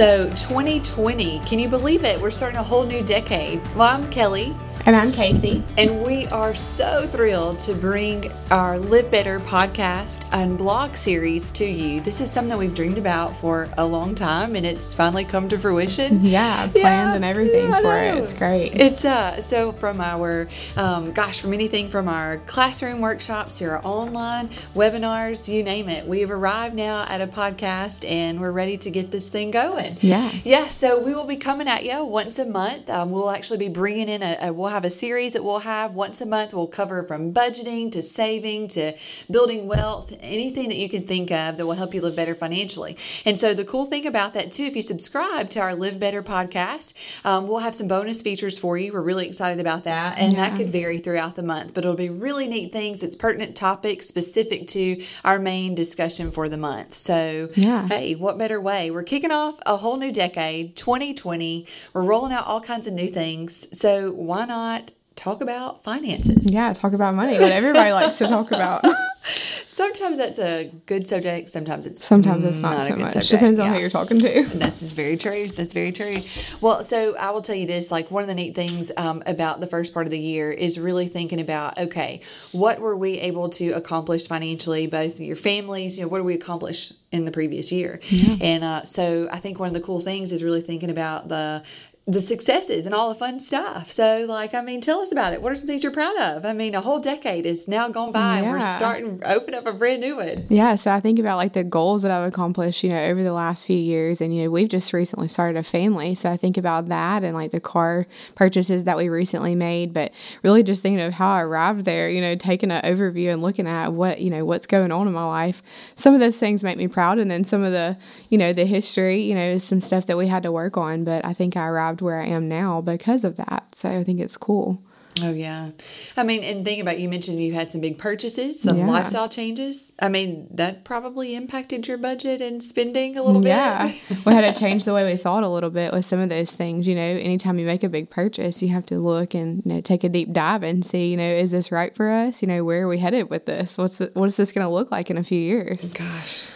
So, 2020, can you believe it? We're starting a whole new decade. Well, I'm Kelly. And I'm Casey. And we are so thrilled to bring our Live Better podcast and blog series to you. This is something we've dreamed about for a long time and it's finally come to fruition. Yeah, planned yeah, and everything yeah, for it. It's great. It's uh so from our um, gosh, from anything from our classroom workshops to our online webinars, you name it. We have arrived now at a podcast and we're ready to get this thing going. Yeah. Yeah, so we will be coming at you once a month. Um, we'll actually be bringing in a, a have a series that we'll have once a month. We'll cover from budgeting to saving to building wealth, anything that you can think of that will help you live better financially. And so the cool thing about that too, if you subscribe to our Live Better podcast, um, we'll have some bonus features for you. We're really excited about that, and yeah. that could vary throughout the month, but it'll be really neat things. It's pertinent topics specific to our main discussion for the month. So, yeah. hey, what better way? We're kicking off a whole new decade, 2020. We're rolling out all kinds of new things. So why not? Not talk about finances. Yeah, talk about money, what everybody likes to talk about. sometimes that's a good subject. Sometimes it's sometimes it's not, not so much. Subject. Depends on yeah. who you're talking to. That's very true. That's very true. Well, so I will tell you this: like one of the neat things um, about the first part of the year is really thinking about okay, what were we able to accomplish financially? Both your families, you know, what did we accomplish in the previous year? Yeah. And uh, so I think one of the cool things is really thinking about the the successes and all the fun stuff. So, like, I mean, tell us about it. What are some things you're proud of? I mean, a whole decade is now gone by, yeah. and we're starting open up a brand new one. Yeah. So I think about like the goals that I've accomplished, you know, over the last few years, and you know, we've just recently started a family. So I think about that and like the car purchases that we recently made, but really just thinking of how I arrived there. You know, taking an overview and looking at what you know what's going on in my life. Some of those things make me proud, and then some of the you know the history, you know, is some stuff that we had to work on. But I think I arrived where I am now because of that. So I think it's cool. Oh yeah, I mean, and think about you mentioned you had some big purchases, some yeah. lifestyle changes. I mean, that probably impacted your budget and spending a little bit. Yeah, we had to change the way we thought a little bit with some of those things. You know, anytime you make a big purchase, you have to look and you know take a deep dive and see, you know, is this right for us? You know, where are we headed with this? What's the, what is this going to look like in a few years? Gosh.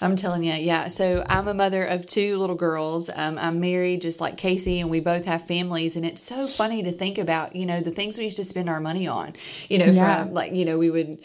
I'm telling you, yeah. So I'm a mother of two little girls. Um, I'm married just like Casey, and we both have families. And it's so funny to think about, you know, the things we used to spend our money on. You know, yeah. from like, you know, we would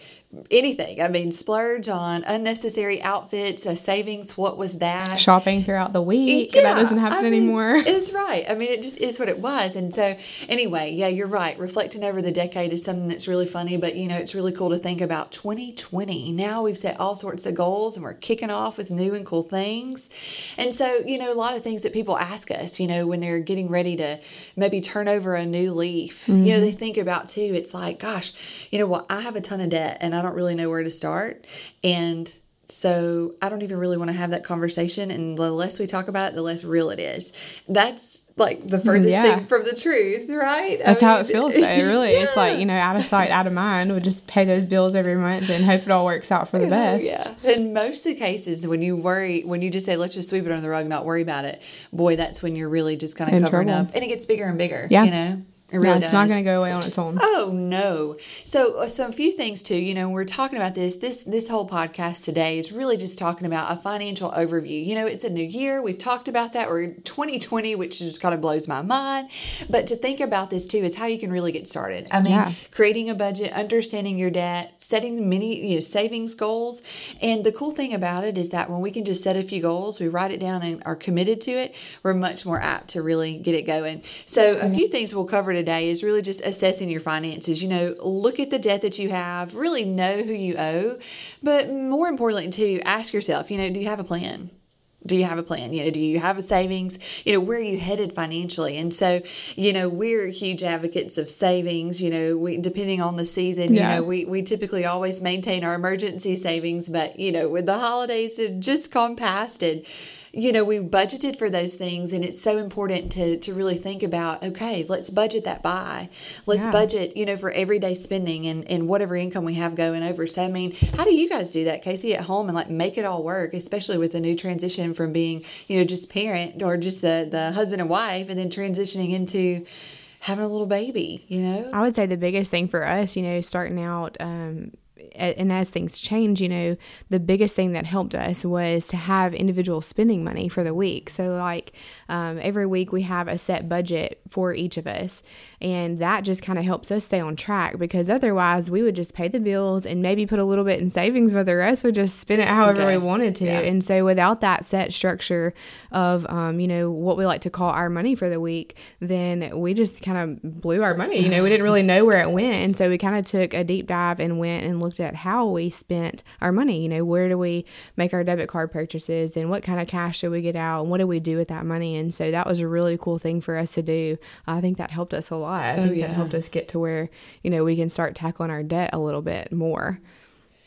anything. I mean, splurge on unnecessary outfits, uh, savings. What was that? Shopping throughout the week. Yeah, that doesn't happen I mean, anymore. It's right. I mean, it just is what it was. And so, anyway, yeah, you're right. Reflecting over the decade is something that's really funny, but you know, it's really cool to think about 2020. Now we've set all sorts of goals and we're kicking off with new and cool things. And so, you know, a lot of things that people ask us, you know, when they're getting ready to maybe turn over a new leaf, mm-hmm. you know, they mm-hmm. think about too. It's like, gosh, you know what? Well, I have a ton of debt and I don't really know where to start. And so I don't even really want to have that conversation. And the less we talk about it, the less real it is. That's like the mm, furthest yeah. thing from the truth, right? That's I mean, how it feels, though. Really, yeah. it's like you know, out of sight, out of mind. We'll just pay those bills every month and hope it all works out for the oh, best. Yeah. In most of the cases, when you worry, when you just say, "Let's just sweep it under the rug, not worry about it," boy, that's when you're really just kind of covering trouble. up, and it gets bigger and bigger. Yeah. You know. It really no, it's does. not going to go away on its own. Oh no! So, uh, some few things too. You know, we're talking about this. This this whole podcast today is really just talking about a financial overview. You know, it's a new year. We've talked about that. We're 2020, which just kind of blows my mind. But to think about this too is how you can really get started. I mean, yeah. creating a budget, understanding your debt, setting many you know savings goals. And the cool thing about it is that when we can just set a few goals, we write it down and are committed to it, we're much more apt to really get it going. So, a few things we'll cover today today is really just assessing your finances. You know, look at the debt that you have, really know who you owe, but more importantly, too, ask yourself, you know, do you have a plan? do you have a plan you know do you have a savings you know where are you headed financially and so you know we're huge advocates of savings you know we depending on the season yeah. you know we, we typically always maintain our emergency savings but you know with the holidays that just gone past and you know, we budgeted for those things, and it's so important to to really think about. Okay, let's budget that by. Let's yeah. budget, you know, for everyday spending and and whatever income we have going over. So, I mean, how do you guys do that, Casey, at home, and like make it all work, especially with the new transition from being, you know, just parent or just the the husband and wife, and then transitioning into having a little baby, you know? I would say the biggest thing for us, you know, starting out um, and as things change, you know, the biggest thing that helped us was to have individual spending money for the week. So, like um, every week, we have a set budget for each of us, and that just kind of helps us stay on track because otherwise, we would just pay the bills and maybe put a little bit in savings, but the rest would just spend it however okay. we wanted to. Yeah. And so, without that set structure of, um, you know, what we like to call our money for the week, then we just kind of blew our money. You know, we didn't really know where it went, and so we kind of took a deep dive and went and looked at how we spent our money. You know, where do we make our debit card purchases and what kind of cash do we get out and what do we do with that money? And so that was a really cool thing for us to do. I think that helped us a lot. I oh, think yeah. that helped us get to where, you know, we can start tackling our debt a little bit more.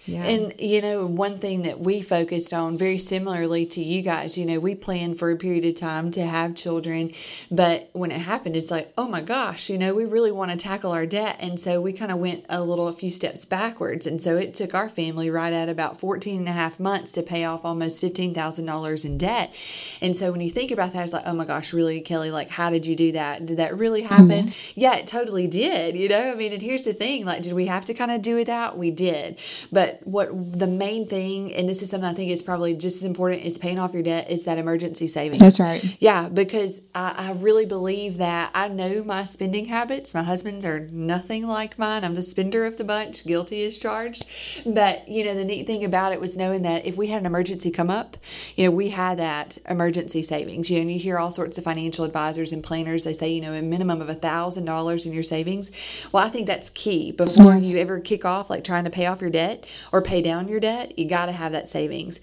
Yeah. And, you know, one thing that we focused on very similarly to you guys, you know, we planned for a period of time to have children, but when it happened, it's like, oh my gosh, you know, we really want to tackle our debt. And so we kind of went a little, a few steps backwards. And so it took our family right at about 14 and a half months to pay off almost $15,000 in debt. And so when you think about that, it's like, oh my gosh, really, Kelly, like, how did you do that? Did that really happen? Mm-hmm. Yeah, it totally did. You know, I mean, and here's the thing like, did we have to kind of do it that? We did. But what the main thing, and this is something I think is probably just as important as paying off your debt, is that emergency savings. That's right. Yeah, because I, I really believe that I know my spending habits. My husband's are nothing like mine. I'm the spender of the bunch, guilty as charged. But, you know, the neat thing about it was knowing that if we had an emergency come up, you know, we had that emergency savings. You know, and you hear all sorts of financial advisors and planners, they say, you know, a minimum of a $1,000 in your savings. Well, I think that's key before yes. you ever kick off, like trying to pay off your debt or pay down your debt, you got to have that savings.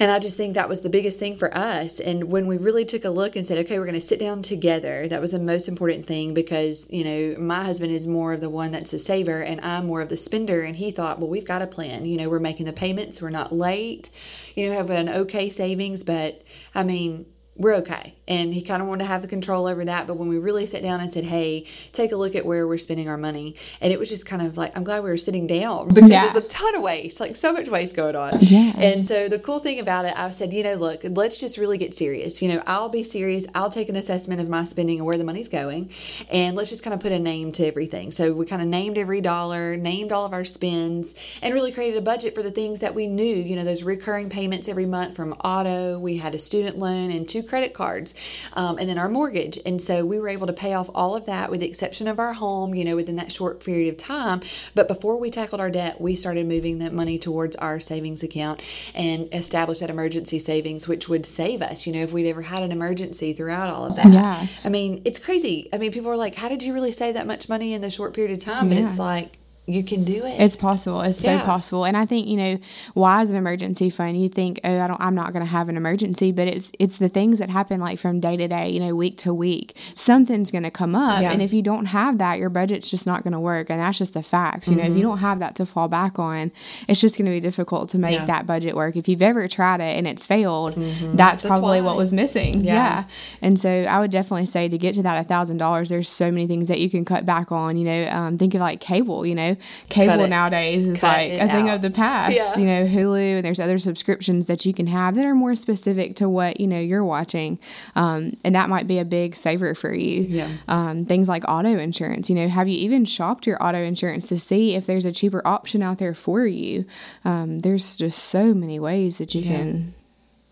And I just think that was the biggest thing for us. And when we really took a look and said, okay, we're going to sit down together, that was the most important thing because, you know, my husband is more of the one that's a saver and I'm more of the spender. And he thought, well, we've got a plan. You know, we're making the payments, we're not late, you know, have an okay savings. But I mean, we're okay. And he kind of wanted to have the control over that. But when we really sat down and said, hey, take a look at where we're spending our money, and it was just kind of like, I'm glad we were sitting down because yeah. there's a ton of waste, like so much waste going on. Yeah. And so the cool thing about it, I said, you know, look, let's just really get serious. You know, I'll be serious. I'll take an assessment of my spending and where the money's going. And let's just kind of put a name to everything. So we kind of named every dollar, named all of our spends, and really created a budget for the things that we knew, you know, those recurring payments every month from auto. We had a student loan and two credit cards, um, and then our mortgage. And so we were able to pay off all of that with the exception of our home, you know, within that short period of time. But before we tackled our debt, we started moving that money towards our savings account and established that emergency savings, which would save us, you know, if we'd ever had an emergency throughout all of that. Yeah. I mean, it's crazy. I mean, people are like, how did you really save that much money in the short period of time? Yeah. And it's like, you can do it. It's possible. It's yeah. so possible. And I think, you know, why is an emergency fund? You think, oh, I don't I'm not gonna have an emergency, but it's it's the things that happen like from day to day, you know, week to week. Something's gonna come up. Yeah. And if you don't have that, your budget's just not gonna work. And that's just the facts. You mm-hmm. know, if you mm-hmm. don't have that to fall back on, it's just gonna be difficult to make yeah. that budget work. If you've ever tried it and it's failed, mm-hmm. that's, that's, probably why. what was missing. Yeah. And so I would definitely say to get to that thousand dollars, there's so many things that you can cut back on. You know, um, think of like cable, you know cable nowadays is like a thing of the past. Yeah. You know, Hulu and there's other subscriptions that you can have that are more specific to what you know you're watching, um, and that might be a big saver for you. Yeah. Um, things like auto insurance. You know, have you even shopped your auto insurance to see if there's a cheaper option out there for you? Um, there's just so many ways that you yeah. can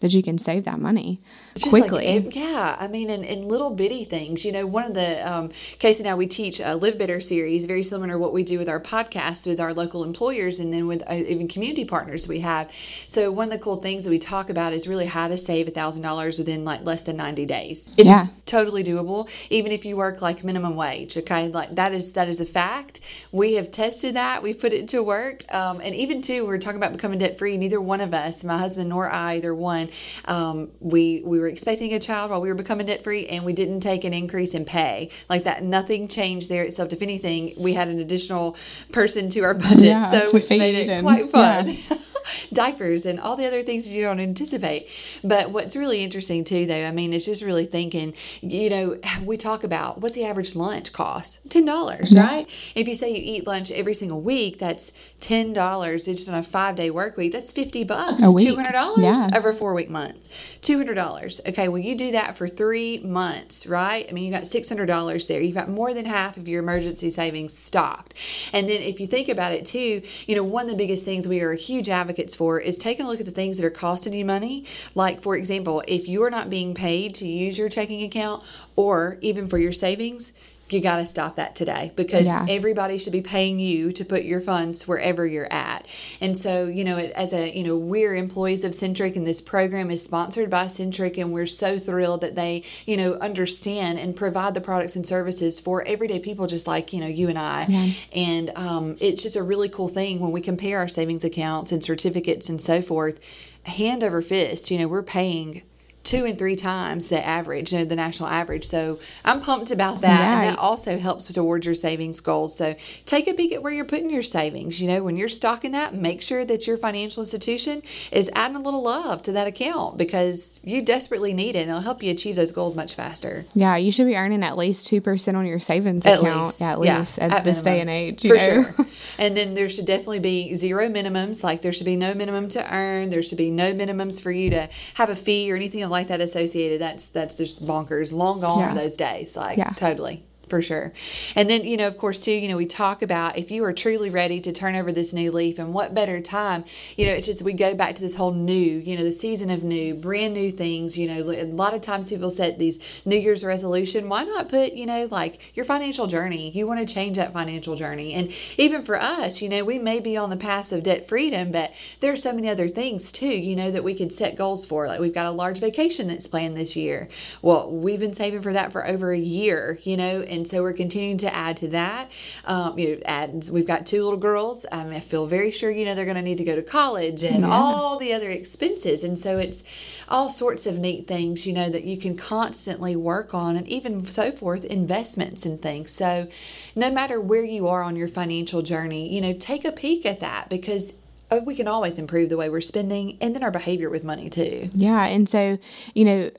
that you can save that money just quickly. Like, yeah, I mean, in, in little bitty things. You know, one of the um, Casey and I we teach a Live Better series, very similar to what we do with our podcast with our local employers, and then with uh, even community partners we have. So one of the cool things that we talk about is really how to save a thousand dollars within like less than ninety days. It's yeah. totally doable, even if you work like minimum wage. Okay, like that is that is a fact. We have tested that. We've put it to work, um, and even too, we're talking about becoming debt free. Neither one of us, my husband nor I, either one, um, we we were expecting a child while we were becoming debt free and we didn't take an increase in pay. Like that, nothing changed there except if anything, we had an additional person to our budget, yeah, so which made it quite fun. Yeah. diapers and all the other things you don't anticipate. But what's really interesting too, though, I mean, it's just really thinking, you know, we talk about what's the average lunch cost? $10, yeah. right? If you say you eat lunch every single week, that's $10. It's just on a five day work week. That's 50 bucks. A week. $200 yeah. over a four week month. $200. Okay. Well, you do that for three months, right? I mean, you got $600 there. You've got more than half of your emergency savings stocked. And then if you think about it too, you know, one of the biggest things we are a huge advocates for is taking a look at the things that are costing you money. Like, for example, if you're not being paid to use your checking account or even for your savings, you got to stop that today because yeah. everybody should be paying you to put your funds wherever you're at. And so, you know, as a, you know, we're employees of Centric and this program is sponsored by Centric and we're so thrilled that they, you know, understand and provide the products and services for everyday people just like, you know, you and I. Yeah. And um, it's just a really cool thing when we compare our savings accounts and certificates and so forth, hand over fist, you know, we're paying two and three times the average, you know, the national average. So I'm pumped about that. Right. And that also helps towards your savings goals. So take a peek at where you're putting your savings. You know, when you're stocking that, make sure that your financial institution is adding a little love to that account because you desperately need it and it'll help you achieve those goals much faster. Yeah, you should be earning at least 2% on your savings at account. Least. Yeah, at least yeah, at, at this minimum. day and age. For know? sure. And then there should definitely be zero minimums. Like there should be no minimum to earn. There should be no minimums for you to have a fee or anything like that associated, that's that's just bonkers. Long gone yeah. those days. Like yeah. totally for sure. And then, you know, of course, too, you know, we talk about if you are truly ready to turn over this new leaf, and what better time, you know, it's just we go back to this whole new, you know, the season of new, brand new things. You know, a lot of times people set these New Year's resolution. Why not put, you know, like your financial journey? You want to change that financial journey. And even for us, you know, we may be on the path of debt freedom, but there are so many other things too, you know, that we could set goals for. Like we've got a large vacation that's planned this year. Well, we've been saving for that for over a year, you know, and so we're continuing to add to that. Um, you know, add, we've got two little girls. Um, I feel very sure you know they're going to need to go to college and yeah. all the other expenses, and so it's all sorts of neat things you know that you can constantly work on, and even so forth, investments and things. So no matter where you are on your financial journey, you know, take a peek at that because uh, we can always improve the way we're spending and then our behavior with money too. Yeah. And so, you know,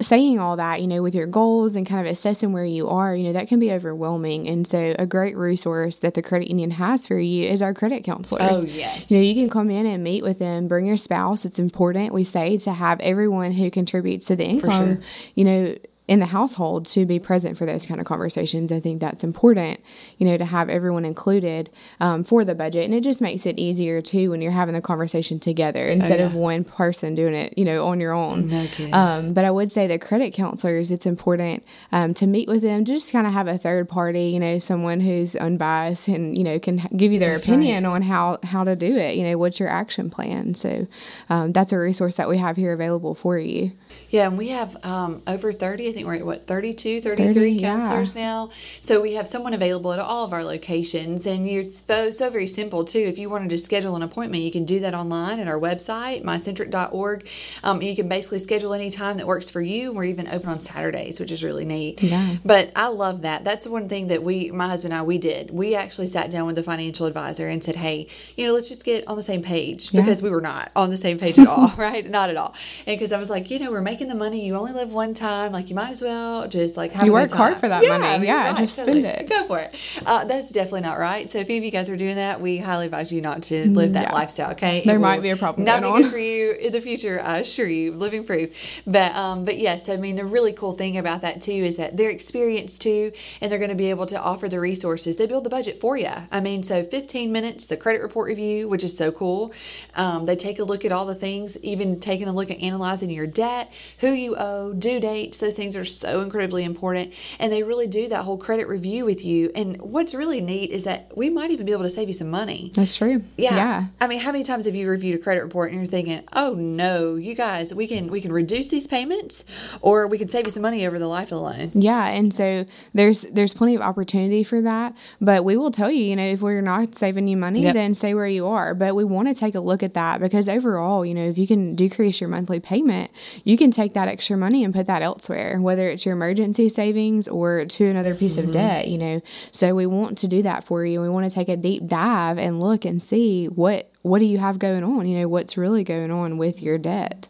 saying all that, you know, with your goals and kind of assessing where you are, you know, that can be overwhelming. And so, a great resource that the credit union has for you is our credit counselors. Oh, yes. You know, you can come in and meet with them, bring your spouse. It's important, we say, to have everyone who contributes to the income, sure. you know, in the household to be present for those kind of conversations. I think that's important, you know, to have everyone included um, for the budget. And it just makes it easier too when you're having the conversation together oh, instead oh, yeah. of one person doing it, you know, on your own. No. Um, but I would say the credit counselors, it's important um, to meet with them, just kind of have a third party, you know, someone who's unbiased and, you know, can give you their that's opinion right. on how, how to do it. You know, what's your action plan? So um, that's a resource that we have here available for you. Yeah. And we have um, over 30, I think we're at what 32 33 30, counselors yeah. now? So we have someone available at all of our locations and it's so, so very simple too. If you wanted to schedule an appointment you can do that online at our website mycentric.org um, you can basically schedule any time that works for you. We're even open on saturdays which is really neat. Yeah. but i love that. That's one thing that we my husband and i we did. We actually sat down with the financial advisor and said hey you know let's just get on the same page yeah. because we were not on the same page at all right? Not at all. And because i was like you know we're making the money. You only live one time. Like you might as well just like have you work hard for that yeah, money. I mean, yeah, right, just totally. spend it. Go for it. Uh, that's definitely not right. So if any of you guys are doing that, we highly advise you not to live that yeah. lifestyle. Okay, there it might be a problem. Not be good for you in the future. I assure you, living proof. But um, but yes, I mean the really cool thing about that too is that they're experienced too, and they're going to be able to offer the resources. They build the budget for you. I mean, so 15 minutes, the credit report review, which is so cool. Um, they take a look at all the things, even taking a look at analyzing your debt, who you owe, due dates. Those things are so incredibly important. And they really do that whole credit review with you. And what's really neat is that we might even be able to save you some money. That's true. Yeah. yeah. I mean, how many times have you reviewed a credit report and you're thinking, oh no, you guys, we can we can reduce these payments or we can save you some money over the life of the loan. Yeah. And so there's there's plenty of opportunity for that. But we will tell you, you know, if we're not saving you money, yep. then stay where you are. But we want to take a look at that because overall, you know, if you can decrease your monthly payment, you can take that extra money and put that elsewhere, whether it's your emergency savings or to another piece mm-hmm. of debt, you know. So we want to do that for you. We want to take a deep dive and look and see what what do you have going on, you know, what's really going on with your debt.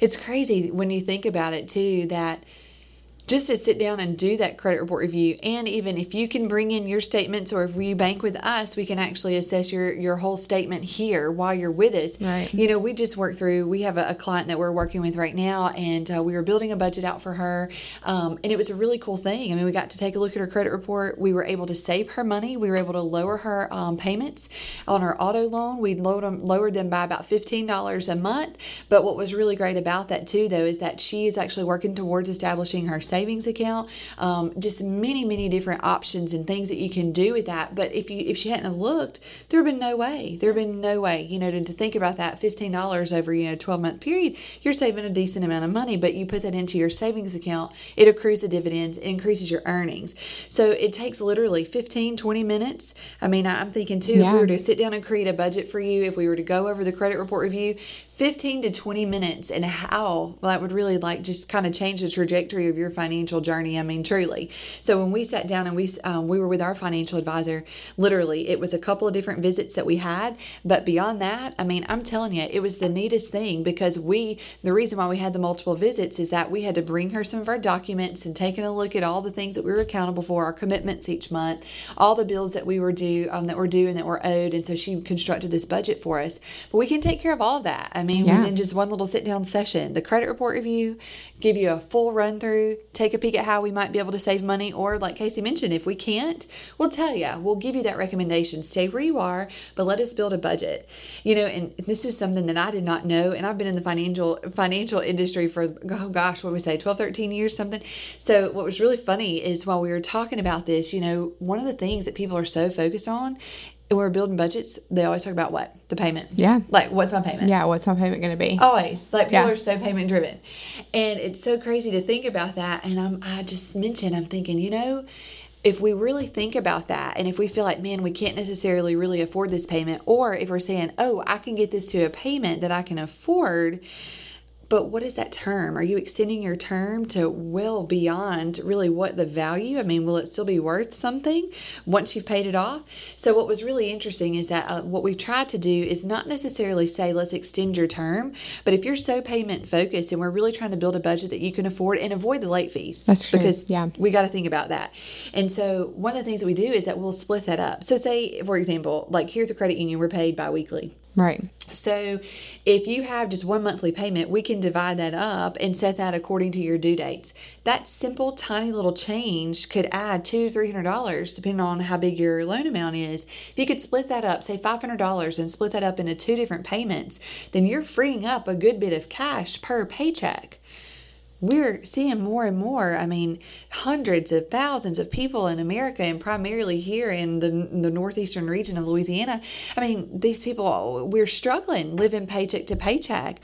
It's crazy when you think about it too that just to sit down and do that credit report review. And even if you can bring in your statements or if you bank with us we can actually assess your your whole statement here while you're with us. Right. You know we just worked through we have a, a client that we're working with right now and uh, we were building a budget out for her um, and it was a really cool thing. I mean we got to take a look at her credit report. We were able to save her money. We were able to lower her um, payments on her auto loan. We lowered them, lowered them by about $15 a month. But what was really great about that too though is that she is actually working towards establishing her savings account. Um, just many, many different options and things that you can do with that. But if you if she hadn't looked, there have been no way. There have been no way. You know, to, to think about that fifteen dollars over you know twelve month period, you're saving a decent amount of money. But you put that into your savings account, it accrues the dividends, it increases your earnings. So it takes literally 15, 20 minutes. I mean, I'm thinking too, yeah. if we were to sit down and create a budget for you, if we were to go over the credit report review, 15 to 20 minutes and how well, that would really like just kind of change the trajectory of your financial journey i mean truly. So when we sat down and we um, we were with our financial advisor literally it was a couple of different visits that we had. But beyond that i mean i'm telling you it was the neatest thing because we the reason why we had the multiple visits is that we had to bring her some of our documents and taking a look at all the things that we were accountable for our commitments each month all the bills that we were due um, that were due and that were owed. And so she constructed this budget for us. But we can take care of all of that. I mean, yeah. within just one little sit down session, the credit report review, give you a full run through, take a peek at how we might be able to save money. Or, like Casey mentioned, if we can't, we'll tell you, we'll give you that recommendation. Stay where you are, but let us build a budget. You know, and this was something that I did not know. And I've been in the financial financial industry for, oh gosh, what do we say, 12, 13 years, something. So, what was really funny is while we were talking about this, you know, one of the things that people are so focused on and we're building budgets, they always talk about what? The payment. Yeah. Like, what's my payment? Yeah, what's my payment going to be? Always. Like, people yeah. are so payment driven. And it's so crazy to think about that. And I'm, I just mentioned, I'm thinking, you know, if we really think about that and if we feel like man we can't necessarily really afford this payment or if we're saying oh i can get this to a payment that i can afford but what is that term? Are you extending your term to well beyond really what the value? I mean, will it still be worth something once you've paid it off? So, what was really interesting is that uh, what we've tried to do is not necessarily say, let's extend your term, but if you're so payment focused and we're really trying to build a budget that you can afford and avoid the late fees. That's true. Because yeah. we got to think about that. And so, one of the things that we do is that we'll split that up. So, say, for example, like here at the credit union, we're paid bi weekly. Right. So if you have just one monthly payment, we can divide that up and set that according to your due dates. That simple, tiny little change could add two, three hundred dollars, depending on how big your loan amount is. If you could split that up, say five hundred dollars, and split that up into two different payments, then you're freeing up a good bit of cash per paycheck we're seeing more and more. I mean, hundreds of thousands of people in America, and primarily here in the, the northeastern region of Louisiana. I mean, these people, we're struggling living paycheck to paycheck.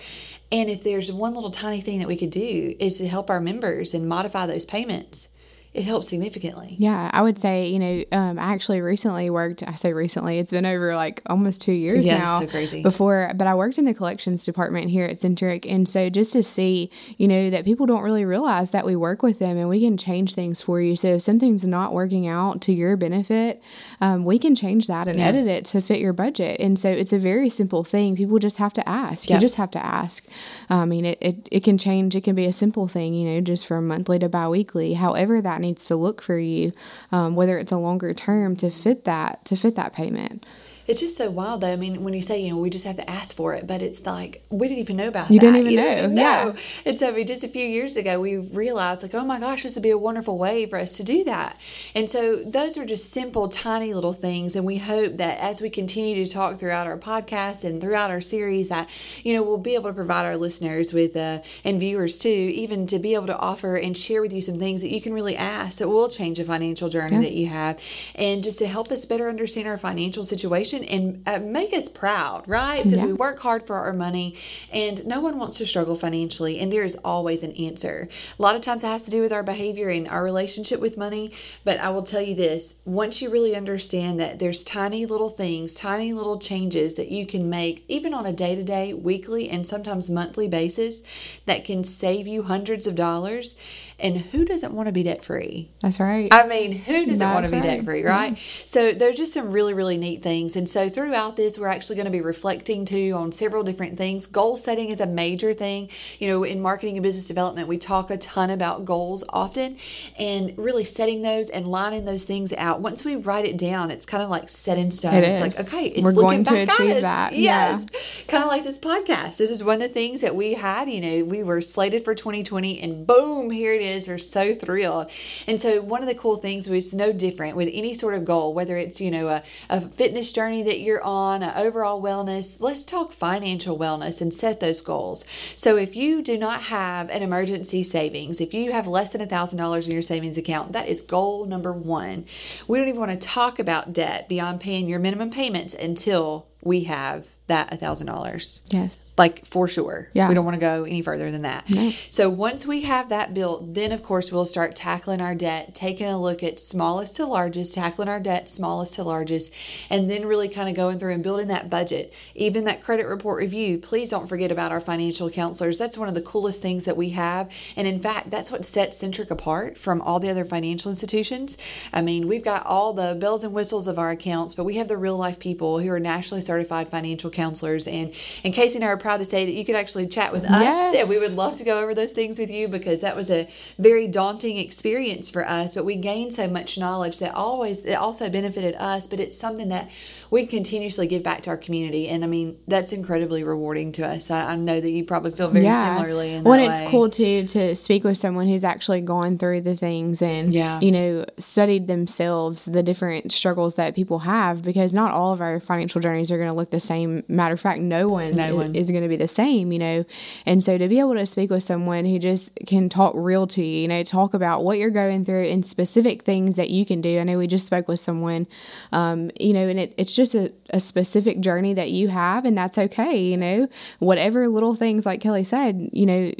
And if there's one little tiny thing that we could do is to help our members and modify those payments it helps significantly. Yeah, I would say, you know, um, I actually recently worked, I say recently, it's been over like almost two years yeah, now. so crazy. Before, but I worked in the collections department here at Centric. And so just to see, you know, that people don't really realize that we work with them and we can change things for you. So if something's not working out to your benefit, um, we can change that and yeah. edit it to fit your budget. And so it's a very simple thing. People just have to ask. You just have to ask. I mean, it, it, it can change. It can be a simple thing, you know, just from monthly to biweekly. However, that needs to look for you, um, whether it's a longer term to fit that to fit that payment. It's just so wild, though. I mean, when you say, you know, we just have to ask for it, but it's like we didn't even know about you that. Didn't even you know. Didn't know. Yeah. And so, I mean, just a few years ago, we realized, like, oh my gosh, this would be a wonderful way for us to do that. And so, those are just simple, tiny little things. And we hope that as we continue to talk throughout our podcast and throughout our series, that, you know, we'll be able to provide our listeners with, uh, and viewers too, even to be able to offer and share with you some things that you can really ask that will change a financial journey yeah. that you have. And just to help us better understand our financial situation question and uh, make us proud, right? Because Yeah. we work hard for our money and no one wants to struggle financially. And there is always an answer. A lot of times it has to do with our behavior and our relationship with money. But I will tell you this once you really understand that there's tiny little things, tiny little changes that you can make, even on a day to day, weekly, and sometimes monthly basis, that can save you hundreds of dollars. And who doesn't want to be debt free? That's right. I mean, who doesn't want to That's be right. debt free, right? So there's just some really, really neat things. And so throughout this, we're actually going to be reflecting too on several different things. Goal setting is a major thing. You know, in marketing and business development, we talk a ton about goals often and really setting those and lining those things out. Once we write it down, it's kind of like set in stone. It it's like, okay, it's We're looking going to back at achieve that. Yeah. Yes. Kind of like this podcast. This is one of the things that we had, you know, we were slated for 2020 and boom, here it is. We're so thrilled. And so one of the cool things was no different with any sort of goal, whether it's, you know, a, a fitness journey that you're on, overall wellness, let's talk financial wellness and set those goals. So if you do not have an emergency savings, if you have less than a thousand dollars in your savings account, that is goal number one. We don't even want to talk about debt beyond paying your minimum payments until we have that a thousand dollars yes. Like for sure. Yeah. We don't want to go any further than that. No. So once we have that built, then of course we'll start tackling our debt, taking a look at smallest to largest, tackling our debt smallest to largest, and then really kind of going through and building that budget. Even that credit report review, please don't forget about our financial counselors. That's one of the coolest things that we have. And in fact, that's what sets Centric apart from all the other financial institutions. I mean, we've got all the bells and whistles of our accounts, but we have the real life people who are nationally certified financial counselors. And and Casey and I are proud to say that you could actually chat with us, Yes. and we would love to go over those things with you because that was a very daunting experience for us. But we gained so much knowledge that always that also benefited us. But it's something that we continuously give back to our community, and I mean that's incredibly rewarding to us. I, I know that you probably feel very similarly. In and it's way. cool too to speak with someone who's actually gone through the things and Yeah. you know studied themselves the different struggles that people have because not all of our financial journeys are going to look the same. Matter of fact, no one, No one. is going to be the same. You know, and so to be able to speak with someone who just can talk real to you, you know, talk about what you're going through and specific things that you can do. I know we just spoke with someone, um, you know, and it, it's just a, a specific journey that you have, and that's okay. You know, whatever little things, like Kelly said, you know,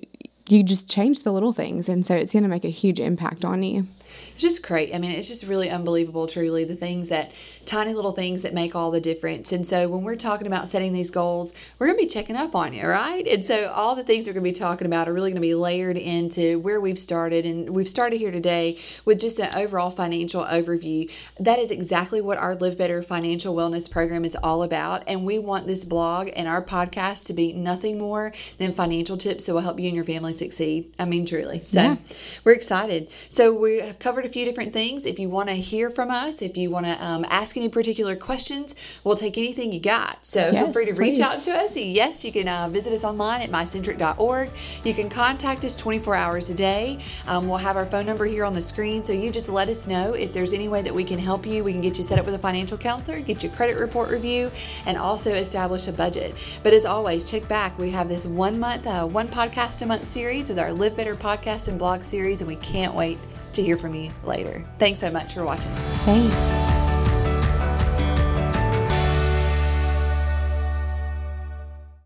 you just change the little things, and so it's going to make a huge impact on you. It's just great. I mean, it's just really unbelievable, truly, the things that tiny little things that make all the difference. And so, when we're talking about setting these goals, we're going to be checking up on you, right? And so, all the things we're going to be talking about are really going to be layered into where we've started. And we've started here today with just an overall financial overview. That is exactly what our Live Better Financial Wellness Program is all about. And we want this blog and our podcast to be nothing more than financial tips that will help you and your family succeed. I mean, truly. So, Yeah. we're excited. So we have covered a few different things. If you want to hear from us, if you want to um, ask any particular questions, we'll take anything you got. So feel free to reach out to us. Yes, you can uh, visit us online at mycentric.org. You can contact us 24 hours a day. Um, we'll have our phone number here on the screen. So you just let us know if there's any way that we can help you. We can get you set up with a financial counselor, get your credit report review, and also establish a budget. But as always, check back. We have this one month, uh, one podcast a month series with our Live Better podcast and blog series, and we can't wait to hear from you later. Thanks so much for watching. Thanks.